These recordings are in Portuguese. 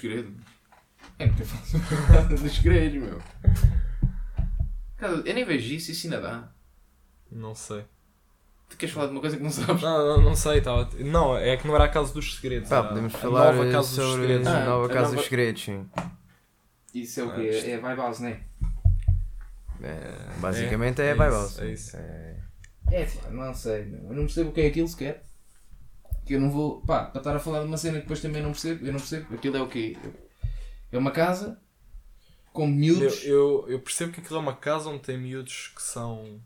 Dos Segredos. É que eu faço Casa dos Segredos, meu. Casa... Eu nem vejo isso, isso ainda dá. Não sei. Tu queres falar de uma coisa que não sabes? Não, não, não sei, tava... Não, é que não era a Casa dos Segredos. Pá, era podemos a falar nova eh, Casa dos sobre Segredos. a Ah, nova a Casa nova- dos Segredos, sim. Isso é o Ah, quê? isto- É, é vai base, não é? É, basicamente é, é vai isso, Bowser. é isso. É, É, pá, não sei, meu. Eu não percebo o que é aquilo sequer. Que eu não vou. Pá, para estar a falar de uma cena que depois também não percebo, eu não percebo. Aquilo é o quê? É uma casa com Eu, miúdos. eu, eu percebo que aquilo é uma casa onde tem miúdos que são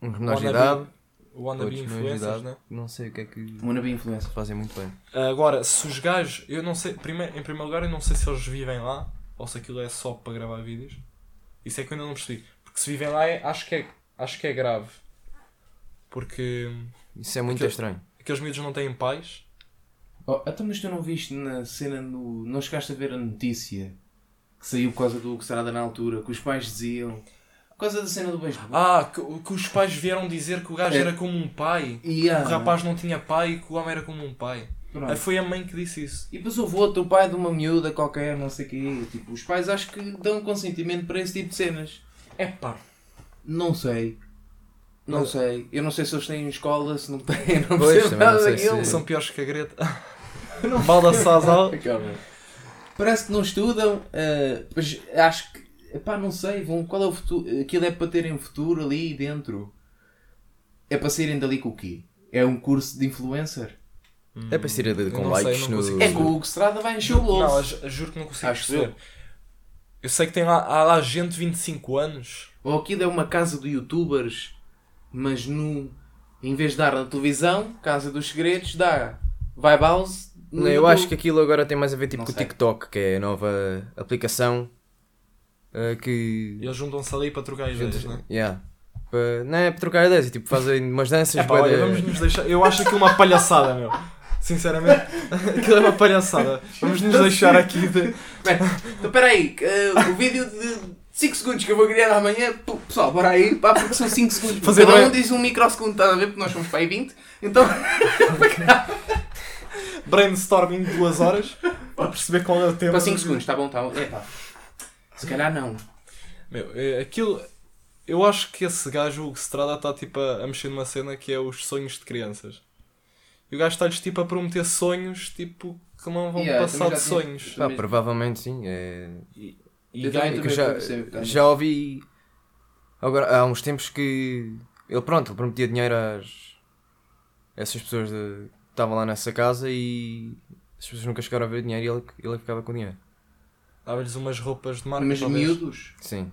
uns menores de idade, wannabe influencers, idade. né? Não sei o que é que Wannabe influencer. fazem muito bem. Agora, se os gajos, eu não sei, primeiro, em primeiro lugar, eu não sei se eles vivem lá ou se aquilo é só para gravar vídeos. Isso é que eu ainda não percebi. Porque se vivem lá, é- acho, que é, acho que é grave. Porque Isso é muito Aquilo- estranho. Aqueles miúdos não têm pais. Oh, então, mas tu não viste na cena no. Não chegaste a ver a notícia que saiu por causa do que será na altura, que os pais diziam. Por causa da cena do beisebol. Ah, que, que os pais vieram dizer que o gajo É. era como um pai. E ah, O rapaz não tinha pai e que o homem era como um pai. pronto. Ah, Foi a mãe que disse isso. E depois houve outro, o pai de uma miúda qualquer, não sei o quê. Tipo, os pais acho que dão consentimento para esse tipo de cenas. É pá. Não sei. Não Mas- sei. Eu não sei se eles têm escola, se não têm, não Pois, percebo não nada sei daquilo. se- São piores que a Greta. Balda Sazal. Parece que não estudam, eh, mas acho que. Epá, não sei, vão, qual é o futuro? Aquilo é para terem futuro ali dentro. É para saírem dali com o quê? É um curso de influencer? É para ser Eu com não sei, likes não no. consigo É que o Hugo Strada vai encher o Não, bolso. eu juro que não consigo Acho perceber. Eu sei que tem lá, há lá gente de 25 anos. Ou aquilo é uma casa de youtubers, mas no, em vez de dar na televisão, Casa dos Segredos, dá Vibe House. no Não, eu acho que aquilo agora tem mais a ver tipo Não com o. TikTok, que é a nova aplicação eh, que. E eles juntam-se ali para trocar ideias, Juntos- não é? Yeah. Pa- Não é para trocar ideias, é tipo fazem umas danças. É pá, olha, de- vamos nos deixar. Eu acho aquilo uma palhaçada, meu. Sinceramente, aquilo é uma palhaçada. Vamos nos deixar aqui de. Então peraí, eh, o vídeo de 5 segundos que eu vou criar amanhã, pô, pessoal, bora aí, pá, porque são 5 segundos. Fazer Cada um diz um microsegundo, estás a ver? Porque nós somos para aí 20. Então, brainstorming de duas horas para perceber qual é o tema. para 5 segundos, está bom, está bom. Epá, se calhar não. Meu, é, aquilo. Eu acho que esse gajo, o Strada, está tipo a, a mexer numa cena que é os sonhos de crianças. E o gajo está-lhes tipo a prometer sonhos tipo que não vão Yeah, passar de sonhos. Pá, provavelmente sim. É... E, e Eu também já, percebo, já ouvi agora, há uns tempos que ele pronto, ele prometia dinheiro às essas pessoas de- que estavam lá nessa casa e as pessoas nunca chegaram a ver dinheiro e ele, ele ficava com dinheiro. dava-lhes umas roupas de marca. Mas talvez. miúdos. Sim.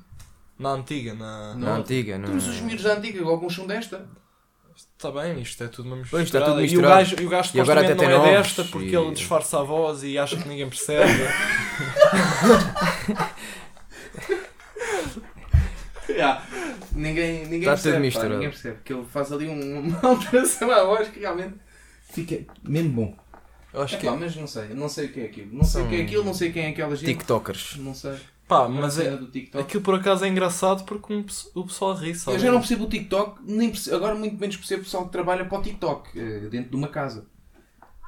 Na antiga, na. Na antiga, não. Temos os miúdos da antiga, alguns são desta. Está bem, isto é tudo uma Pois, está misturada. tudo E o gajo, e o gajo E agora até não é tem novos desta porque e- ele disfarça a voz e acha que ninguém percebe. Yeah. Ninguém, ninguém Tá tudo percebe, pá, misturado. ninguém percebe. Que ele faz ali um- uma alteração à voz que realmente fica mesmo bom. Eu acho É que pá, mas não sei, não sei o que é aquilo. Não sei o que é aquilo, não sei quem é aquela gente. TikTokers. Não sei. Pá, mas é, TikTok. aquilo por acaso é engraçado porque um o pessoal ri, sabe? Eu já não percebo o TikTok, nem percebo- agora muito menos percebo o pessoal que trabalha para o TikTok, eh, dentro de uma casa.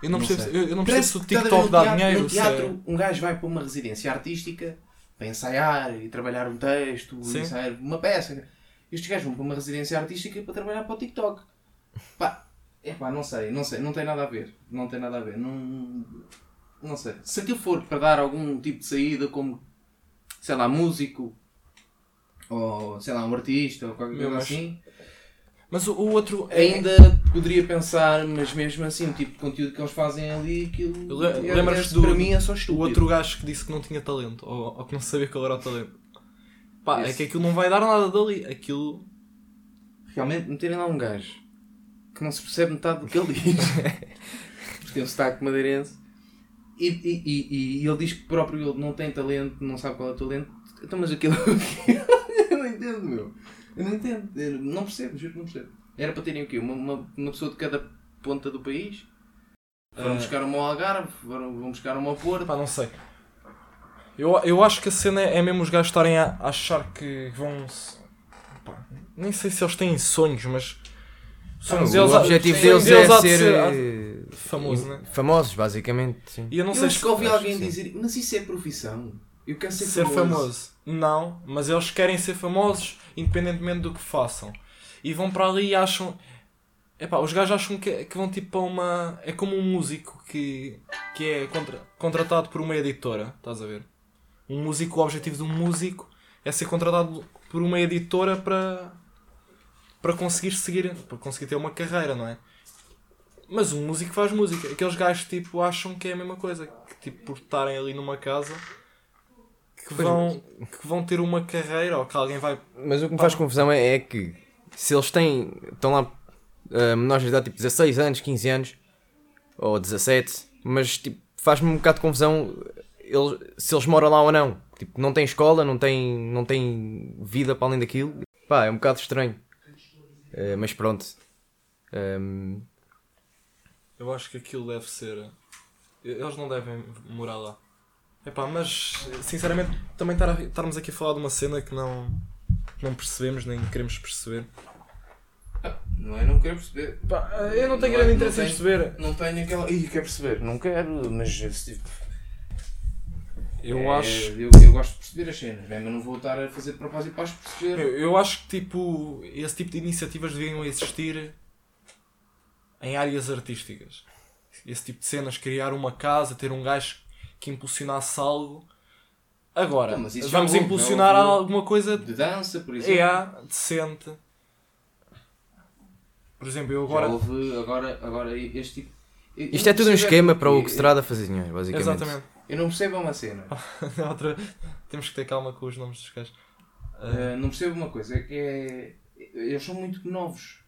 Eu não Não percebo, eu, eu não percebo se o TikTok dá teatro- dinheiro. No se é- teatro, um gajo vai para uma residência artística para ensaiar e trabalhar um texto, ensaiar uma peça. Estes gajos vão para uma residência artística para trabalhar para o TikTok. Pá, é pá, não sei, não sei, não tem nada a ver. Não tem nada a ver. Não, não sei. Se aquilo for para dar algum tipo de saída, como sei lá, músico ou sei lá, um artista ou qualquer coisa assim. Mas o, o outro. é- Ainda poderia pensar, mas mesmo assim, o tipo de conteúdo que eles fazem ali, aquilo. É- lembras-te é- do- Para mim é só O estúpido. outro gajo que disse que não tinha talento, ou, ou que não sabia qual era o talento. Pá, é Esse. que aquilo não vai dar nada dali. Aquilo. Realmente, meterem lá um gajo que não se percebe metade do que ele diz. Porque tem um sotaque madeirense. E, e, e, e ele diz que próprio ele não tem talento, não sabe qual é o talento. Então, mas aquilo. eu não entendo, meu. Eu não entendo. Eu não percebo, juro que não percebo. Era para terem o quê? Uma, uma, uma pessoa de cada ponta do país? Foram Ah. buscar uma ao Algarve, foram, vão buscar uma ao Porto. Pá, não sei. Eu, eu acho que a cena é mesmo os gajos estarem a achar que vão. Pá, nem sei se eles têm sonhos, mas. Sonho Ah, deles, o objetivo sim. deles deles é ser ser eh, famoso, né? famosos, basicamente. Sim. E eu não eu sei acho se que ouvi alguém sim. dizer, mas isso é profissão. Eu quero ser, ser famoso. famoso. Não, mas eles querem ser famosos independentemente do que façam. E vão para ali e acham. Epá, os gajos acham que, que vão tipo para uma. É como um músico que, que é contra- contratado por uma editora, estás a ver? Um músico, o objetivo de um músico é ser contratado por uma editora para. Para conseguir seguir. para conseguir ter uma carreira, não é? Mas um músico faz música. Aqueles gajos tipo acham que é a mesma coisa. Que tipo por estarem ali numa casa que Pois, vão, que vão ter uma carreira ou que alguém vai. Mas o que me faz confusão é, é que se eles têm. estão lá uh, menores de idade, tipo 16 anos, 15 anos ou 17, mas tipo, faz-me um bocado de confusão eles, se eles moram lá ou não. Tipo, não tem escola, não tem, não tem vida para além daquilo. Pá, é um bocado estranho. Uh, mas pronto. Um, Eu acho que aquilo deve ser. Eles não devem morar lá. Epá, mas sinceramente também estar a- estarmos aqui a falar de uma cena que não, não percebemos nem queremos perceber. Não é? Não quero perceber. Pá, eu não tenho Não grande é- interesse não em perceber. Não tenho aquela. Ih, quero perceber. Não quero, mas. esse tipo- Eu é, acho. Eu, eu gosto de perceber as cenas, bem, mas não vou estar a fazer de propósito para as perceber. Eu, eu acho que tipo, esse tipo de iniciativas deviam existir em áreas artísticas. Esse tipo de cenas, criar uma casa, ter um gajo que impulsionasse algo. Agora, Não, já vamos houve, impulsionar houve. alguma coisa De dança, por exemplo. é decente. Por exemplo, eu Agora, já houve agora, agora este tipo. isto é tudo um percebo esquema porque- para o que se trata a fazer dinheiro, basicamente. Exatamente. Eu não percebo uma cena. Outra... Temos que ter calma com os nomes dos gajos. Ah, Uh, não percebo uma coisa, é que é. Eles são muito novos.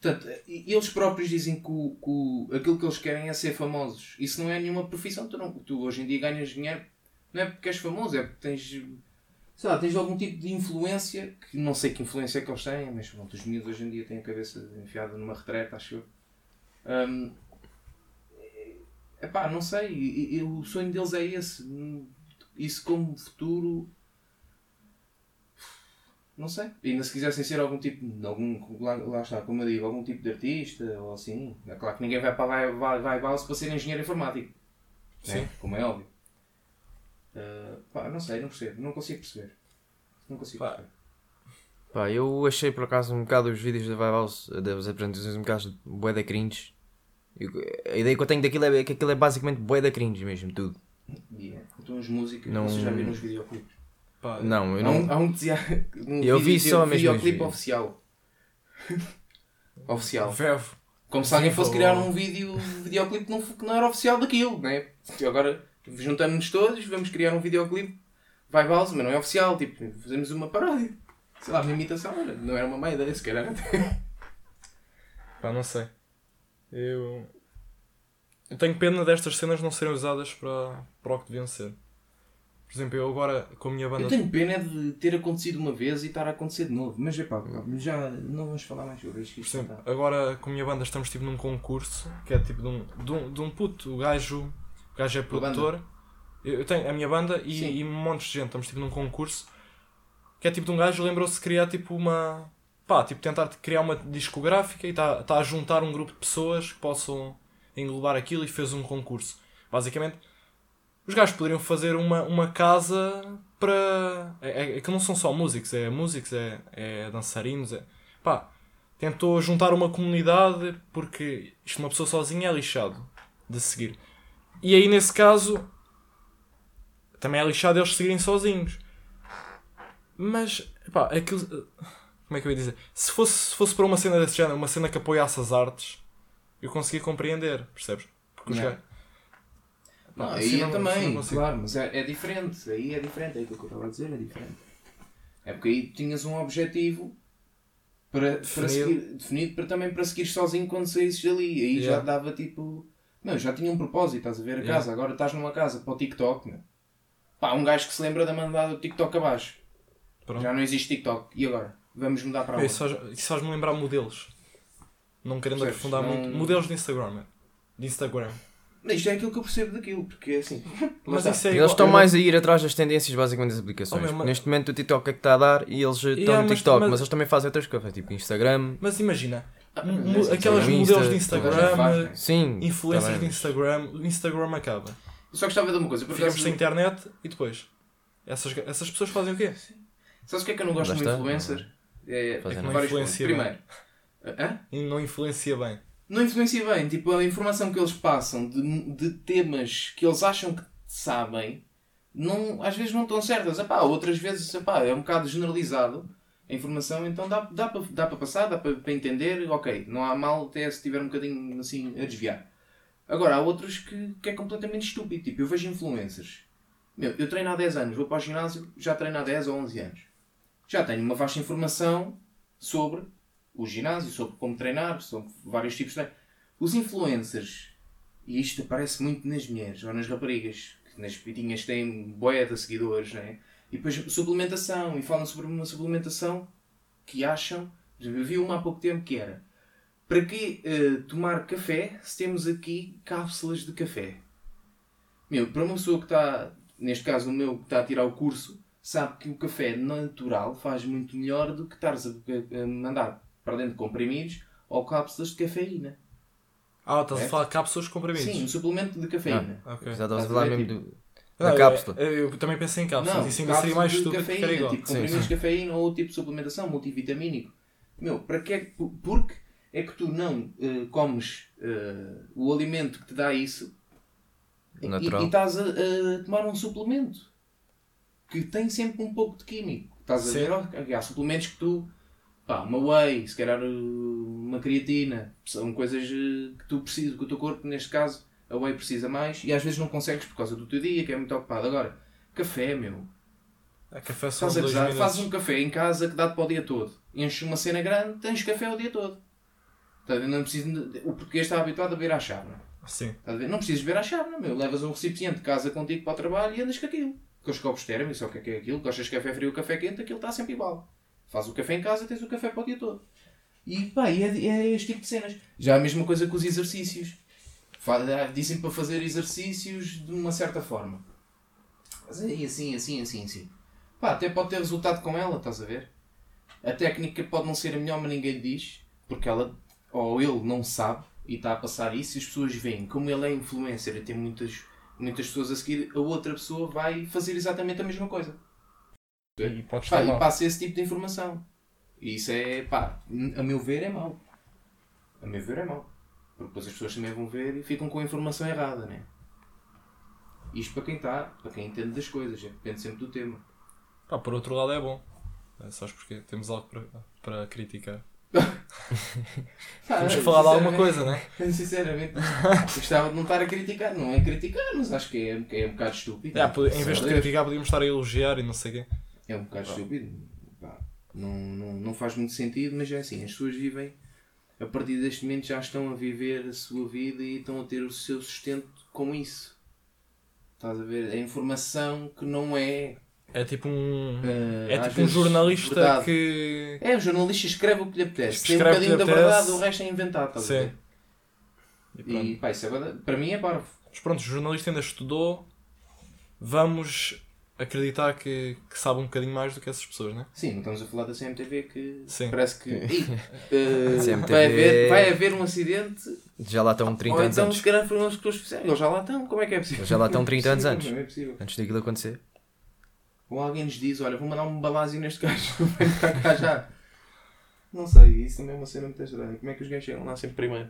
Portanto, eles próprios dizem que, o, que o- aquilo que eles querem é ser famosos. Isso não é nenhuma profissão. Tu, não, tu hoje em dia ganhas dinheiro não é porque és famoso, é porque tens. Sei lá, tens algum tipo de influência, que não sei que influência é que eles têm, mas pronto, os miúdos hoje em dia têm a cabeça enfiada numa retreta, acho eu. Um, epá, não sei, e- e- o sonho deles é esse. Isso como futuro não sei. E ainda se quisessem ser algum tipo de. Algum, lá, lá está, como eu digo, algum tipo de artista ou assim. É claro que ninguém vai para vai, vai, vai para ser engenheiro informático. Sim. Né? Como é óbvio. Ah, pá, não sei, não percebo. Não consigo perceber. Não consigo Pá. perceber. Pá, eu achei por acaso um bocado os vídeos da Vibe House, das apresentações um bocado bué da cringe. Eu- a ideia que eu tenho daquilo é que aquilo é basicamente bué da cringe mesmo, tudo. Yeah. Então as músicas, Não- vocês já viram os videoclipes? pá, Não, eu Há, um, não... há um que dizia. Um Eu vi só mesmo videoclipe oficial. oficial. Vevo. Como se alguém fosse criar um vídeo, videoclipe que não, que não era oficial daquilo, não é? Agora juntamos-nos todos, vamos criar um videoclipe, vai balsa, mas não é oficial, tipo, fazemos uma paródia. Sei lá, uma imitação, olha, não era uma má ideia, se calhar. Pá, não sei. Eu. Eu tenho pena destas cenas não serem usadas para, para o que deviam ser. Por exemplo, eu agora com a minha banda. Eu tenho pena é de ter acontecido uma vez e estar a acontecer de novo, mas epá, já não vamos falar mais sobre isto. Por exemplo, está- agora com a minha banda estamos tipo num concurso que é tipo de um, de um, de um puto. O gajo, o gajo é produtor. Eu tenho a minha banda Sim. e, e um monte de gente. Estamos tipo num concurso que é tipo de um gajo lembrou-se de criar tipo uma. Pá, tipo tentar criar uma discográfica e está tá a juntar um grupo de pessoas que possam englobar aquilo e fez um concurso. Basicamente, os gajos poderiam fazer uma, uma casa para. É, é, é que não são só músicos, é músicos, é, é dançarinos, é. Pá, tentou juntar uma comunidade porque isto uma pessoa sozinha é lixado de seguir. E aí nesse caso também é lixado eles seguirem sozinhos. Mas pá, aquilo. Como é que eu ia dizer? Se fosse, se fosse para uma cena desse género, uma cena que apoiasse as artes, eu conseguia compreender, percebes? Porque os Yeah. Não, Pá, aí é não- também, não claro, mas é, é diferente, aí é diferente, é aquilo que eu estava a dizer, é diferente. É porque aí tinhas um objetivo para, para Definido. seguir, definido para, também para seguir sozinho quando saísses dali. Aí já Yeah. dava tipo. Não, já tinha um propósito, estás a ver a Yeah. casa. Agora estás numa casa para o TikTok, meu. Pá, um gajo que se lembra da mandada do TikTok abaixo. Pronto. Já não existe TikTok. E agora? Vamos mudar para É, onde? Isso faz- isso faz-me lembrar modelos. Não querendo Percebes? aprofundar Não- muito. Modelos de Instagram. é. De Instagram. Mas isto é aquilo que eu percebo daquilo, porque é assim. Mas isso está. é Eles igual- estão mais a ir atrás das tendências basicamente das aplicações. Oh, meu, mas- Neste momento o TikTok é que está a dar e eles eh, estão Yeah, no mas- TikTok, mas, mas- eles também fazem outras coisas, tipo Instagram. Mas imagina, Ah, mo- mas aquelas Instagram, modelos de Insta, toda a gente Instagram, faz, né? Sim. influencers tá bem, de mas- Instagram, o Instagram acaba. Eu só gostava de uma coisa, por Ficamos acaso. sem internet e depois. Essas, essas pessoas fazem o quê? Sabes o que é que eu não gosto Lá de um está. influencer? É, é vários Não pontos. influencia Primeiro, hã? E não influencia bem. não influencia bem. Tipo, a informação que eles passam de, de temas que eles acham que sabem, não, às vezes não estão certas. Epá, outras vezes epá, é um bocado generalizado a informação, então dá, dá para dá para passar, dá para, para entender. Ok, não há mal até se tiver um bocadinho assim a desviar. Agora, há outros que, que é completamente estúpido. Tipo, eu vejo influencers. Meu, eu treino há 10 anos, vou para o ginásio, já treino há 10 ou 11 anos. Já tenho uma vasta informação sobre o ginásio, sobre como treinar, sobre vários tipos de treino. Os influencers, e isto aparece muito nas mulheres ou nas raparigas, que nas pitinhas têm boia de seguidores, né? e depois suplementação, e falam sobre uma suplementação que acham, eu vi uma há pouco tempo que era para que eh, tomar café se temos aqui cápsulas de café? Meu, para uma pessoa que está, neste caso o meu, que está a tirar o curso, sabe que o café natural faz muito melhor do que estares a, mandar para dentro de comprimidos ou cápsulas de cafeína. Ah, estás É? a falar de cápsulas de comprimidos. Sim, um suplemento de cafeína. Ok. Já estavas a Estás a falar mesmo tipo, do, Não, da eu- cápsula. Eu, eu também pensei em cápsulas. Não, Isso ainda seria mais de estúpido que era igual. tipo comprimidos sim. de cafeína ou tipo de suplementação multivitamínico. Meu, para que é que, porque é que tu não eh, comes eh, o alimento que te dá isso e- Natural. e, e estás a, a tomar um suplemento que tem sempre um pouco de químico. Estás a Sim. ver? Ok, Há suplementos que tu, pá, uma whey, se calhar uh, uma creatina, são coisas uh, que tu precisas, que o teu corpo, neste caso, a whey precisa mais e às vezes não consegues por causa do teu dia, que é muito ocupado. Agora, café, meu. A café são Estás a dois gozar, minutos. fazes um café em casa que dá-te para o dia todo. Enches uma cena grande, tens café o dia todo. Não precisas de- o português está habituado a beber à chávena. Sim. Estás a ver? Não precisas beber à chávena, meu. Levas um recipiente de casa contigo para o trabalho e andas com aquilo. Com os copos térmicos, só o que é que é aquilo. Gostas de café frio ou café quente, aquilo está sempre igual. Faz o café em casa, tens o café para o dia todo. E pá, e é, é este tipo de cenas. Já a mesma coisa com os exercícios. Ah, Dizem para fazer exercícios de uma certa forma. Mas aí assim, assim, assim, assim. Pá, até pode ter resultado com ela, estás a ver? A técnica pode não ser a melhor, mas ninguém diz, porque ela ou ele não sabe e está a passar isso e as pessoas veem. Como ele é influencer e tem muitas, muitas pessoas a seguir, a outra pessoa vai fazer exatamente a mesma coisa. E podes Pá, e passa esse tipo de informação. E isso é, pá, a meu ver é mau. A meu ver é mau. Porque depois as pessoas também vão ver e ficam com a informação errada, né? Isto para quem está, para quem entende das coisas, é, depende sempre do tema. Pá, por outro lado é bom. É, sabes porquê? Temos algo para, para criticar. Pá, Temos que falar de alguma coisa, não é? Sinceramente, gostava de não estar a criticar. Não é criticar, mas acho que é, que é um bocado estúpido. É, em vez de criticar, podíamos estar a elogiar e não sei o quê. É um bocado estúpido. Pá, não, não, não faz muito sentido, mas é assim, as pessoas vivem, a partir deste momento já estão a viver a sua vida e estão a ter o seu sustento com isso. Estás a ver? A informação que não é. É tipo um. É às tipo um jornalista verdade. que. É, o jornalista escreve o que lhe apetece. Tem um Escreve o que bocadinho da apetece. verdade, o resto é inventado. Sim. ver? E. E pá, isso é, verdade. para mim é parvo. Mas pronto, o jornalista ainda estudou. Vamos acreditar que, que sabe um bocadinho mais do que essas pessoas, né? Sim, não estamos a falar da CMTV que Sim. parece que Ih, eh, CMTV. vai, haver, vai haver um acidente Já lá estão 30 ou anos então antes. se calhar foram as pessoas que fizeram. Eles já lá estão, como é que é possível? Já lá estão 30 anos Não é antes. Não é possível. Antes daquilo acontecer. Ou alguém nos diz, olha, vou mandar um balásio neste gajo, vem para cá já. Não sei, isso também é uma cena muito estranha. Como é que os gajos chegam lá sempre primeiro?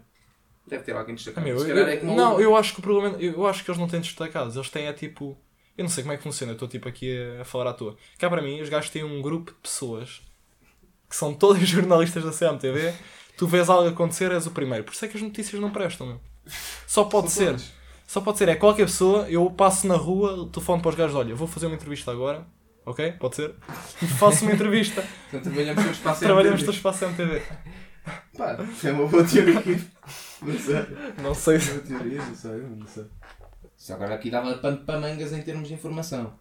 Deve ter alguém Ah, destacado. meu, Se eu- é não, eu acho que o problema. Eu acho que eles não têm destacados. Eles têm é tipo. Eu não sei como é que funciona, eu estou tipo aqui a, a falar à toa. Cá para mim, os gajos têm um grupo de pessoas que são todos jornalistas da CMTV. Tu vês algo acontecer, és o primeiro. Por isso é que as notícias não prestam, meu. Só pode São ser. todos. Só pode ser. É qualquer pessoa, eu passo na rua, telefone para os gajos, olha, vou fazer uma entrevista agora. Ok? Pode ser? E faço uma entrevista. Então trabalhamos todos para a Trabalhamos CMTV. todos para a CMTV. Pá, é uma boa teoria. Não sei. Não sei se. Boa teoria, não sei, não sei. Isso agora aqui dava pano para mangas em termos de informação.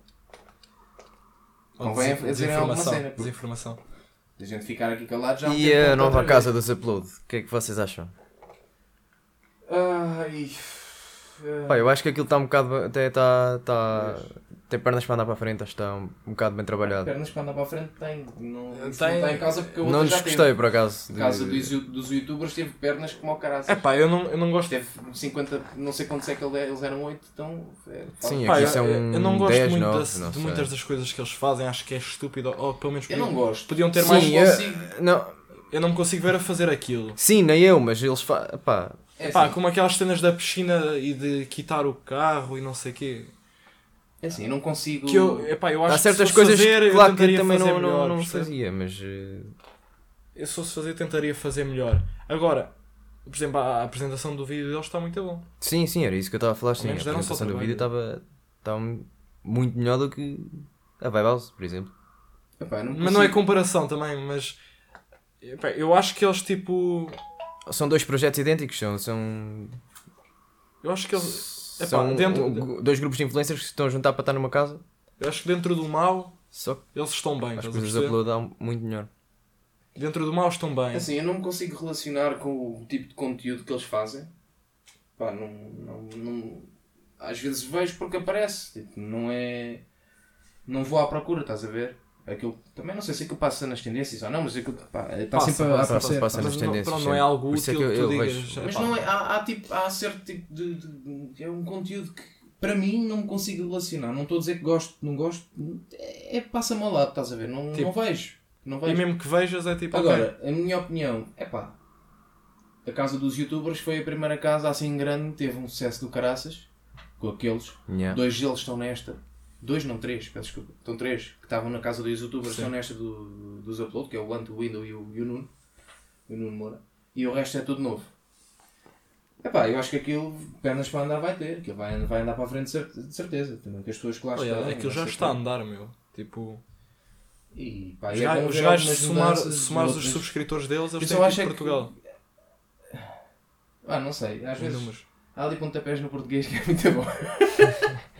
Convém Des- fazerem alguma desinformação, cena, Desinformação. A gente ficar aqui calado já E a nova casa dos Upload? O que é que vocês acham? Ai. Pá, eu acho que aquilo está um bocado. Até está. Tá, tem pernas para andar para a frente, acho que está um, um bocado bem trabalhado. Pernas para andar para a frente tem. Não, isso Tem. não está em casa porque a outra Não já desgostei, teve. por acaso. Causa de- dos, dos youtubers teve pernas como ao caralho. É pá, eu não, eu não gosto. Teve 50, não sei quantos é que ele- eles eram 8, então. É, Sim, Pá, aqui eu, são eu não gosto 10, muito 9, das- não de muitas das coisas que eles fazem, acho que é estúpido. Ou pelo menos Eu não gosto. podiam ter Sim, mais. eu- consigo. não, Eu não me consigo ver a fazer aquilo. sim, nem eu, mas eles fa... pá, É Pá, assim, como aquelas cenas da piscina e de quitar o carro e não sei o quê. é assim, eu não consigo. Que eu, epá, eu acho há que certas fosse coisas fazer, que eu claro que eu tentaria também fazer não, não, melhor, não percebe? fazia, mas eh, Eu se fosse fazer, tentaria fazer melhor. Agora, por exemplo, a apresentação do vídeo deles está muito bom. sim, sim, era isso que eu estava a falar. Sim, a apresentação do vídeo estava estava muito melhor do que a Vibe House, por exemplo. Epá, não Mas não é comparação também, mas epá, eu acho que eles tipo. São dois projetos idênticos, são, são, Eu acho que eles. Epá, são dentro, um- dois grupos de influencers que se estão a juntar para estar numa casa, eu acho que dentro do mal só que eles estão bem. as coisas de perceber? upload dão muito melhor. Dentro do mal estão bem. Assim, eu não me consigo relacionar com o tipo de conteúdo que eles fazem. Pá, não, não, não- Às vezes vejo porque aparece. Tipo, não é. Não vou à procura, estás a ver? Aquilo, também não sei se aquilo passa nas tendências ou não, mas aquilo pá, está Passa, sempre a passa, aparecer. passa, nas não, tendências, pronto, não é algo é útil que que, eu- tu eu digas. vejo. Mas não é, há, há, tipo, há certo tipo de, de- É um conteúdo que para mim não me consigo relacionar. Não estou a dizer que gosto, não gosto. É, é passa-me ao lado, estás a ver? Não, Tipo, não vejo. Não E vejo. mesmo que vejas é tipo. Agora, a minha opinião, é pá. A casa dos youtubers foi a primeira casa assim grande, teve um sucesso do caraças. Com aqueles. Yeah. Dois deles estão nesta. Dois, não três, peço desculpa. Estão três que estavam na casa dos youtubers, estão nesta do, dos upload, que é o Ant, o Window e o, e o Nuno. O Nuno Moura. E o resto é tudo novo. Epá, eu acho que aquilo, pernas para andar vai ter. Aquilo vai, vai andar para a frente de cer- de certeza. Também que as pessoas que lá Olha, estão. aquilo já está a andar, meu. Tipo, E, pá, os é gajos, se somar, somar os subscritores deles, eles têm acho tipo é que- Portugal. Ah, não sei. Às em vezes números. há ali pontapés no português que é muito bom.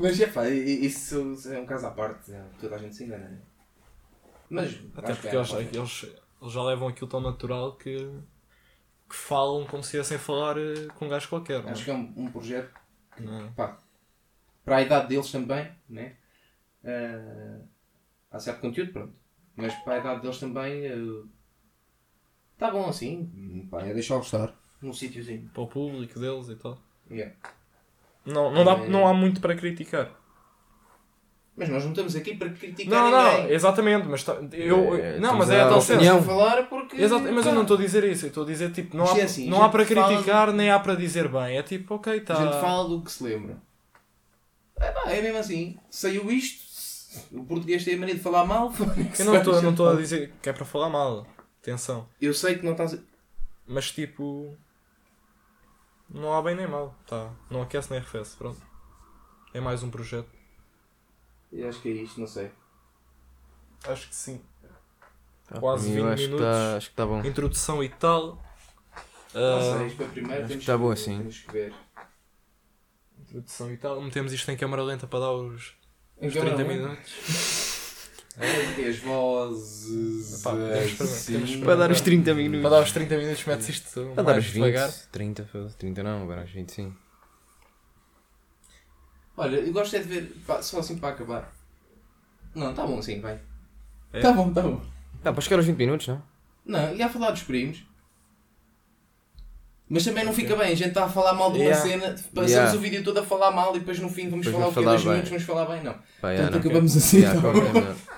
Mas é pá, isso é um caso à parte. é, Toda a gente se engana. né? Mas Até que porque é, eles, pá. eles, eles já levam aquilo tão natural que, que falam como se estivessem a falar eh, com um gajo qualquer. Não Acho que é um, um projeto é? Não é? pá, para a idade deles também, né? Ah, há certo conteúdo, pronto. Mas para a idade deles também está bom assim. Pá, é deixá-los estar num sítiozinho. Para o público deles e tal. Yeah. Não, não, dá, É. não há muito para criticar. Mas nós não estamos aqui para criticar Não, não, ninguém. exatamente, mas tá- eu, É, não, mas é a tal a falar porque. Exato, mas eu pá, não estou a dizer isso, eu estou a dizer tipo, não Mas há, é assim, não há para criticar nem há para dizer bem. É tipo, ok, está. A gente fala do que se lembra. É, pá, é mesmo assim. Saiu isto. O português tem a mania de falar mal. Eu não estou não estou a dizer que é para falar mal. Atenção. Eu sei que não estás. a- Mas tipo. Não há bem nem mal. Tá. Não aquece nem arrefece. Pronto. É mais um projeto. Eu acho que é isto, não sei. Acho que sim. Tá, Quase para mim, eu 20 acho que minutos. tá- Acho que está bom. Introdução e tal. Não Ah, sei, isto para primeiro acho temos que tá que bom assim. Temos que ver. introdução e tal. Metemos isto em câmara lenta para dar os, os câmara 30 lenta. minutos. As vozes. Epá, temos assim. para- temos Para dar os 30 minutos. Para dar os 30 minutos, metes isto Para dar os 20, devagar. 30, foda-se, 30 não, agora os 20 sim. Olha, eu gosto é de ver. pá, só assim para acabar. Não, está bom assim, vai. É? Está bom, está bom. Ah, para chegar aos 20 minutos, não? Não, ia a falar dos primos. Mas também não fica bem, a gente está a falar mal de uma Yeah. cena, passamos Yeah. o vídeo todo a falar mal e depois no fim vamos Depois falar o quê? Dois bem. minutos vamos falar bem, não. Pá, Portanto, não. acabamos assim. Yeah, tá.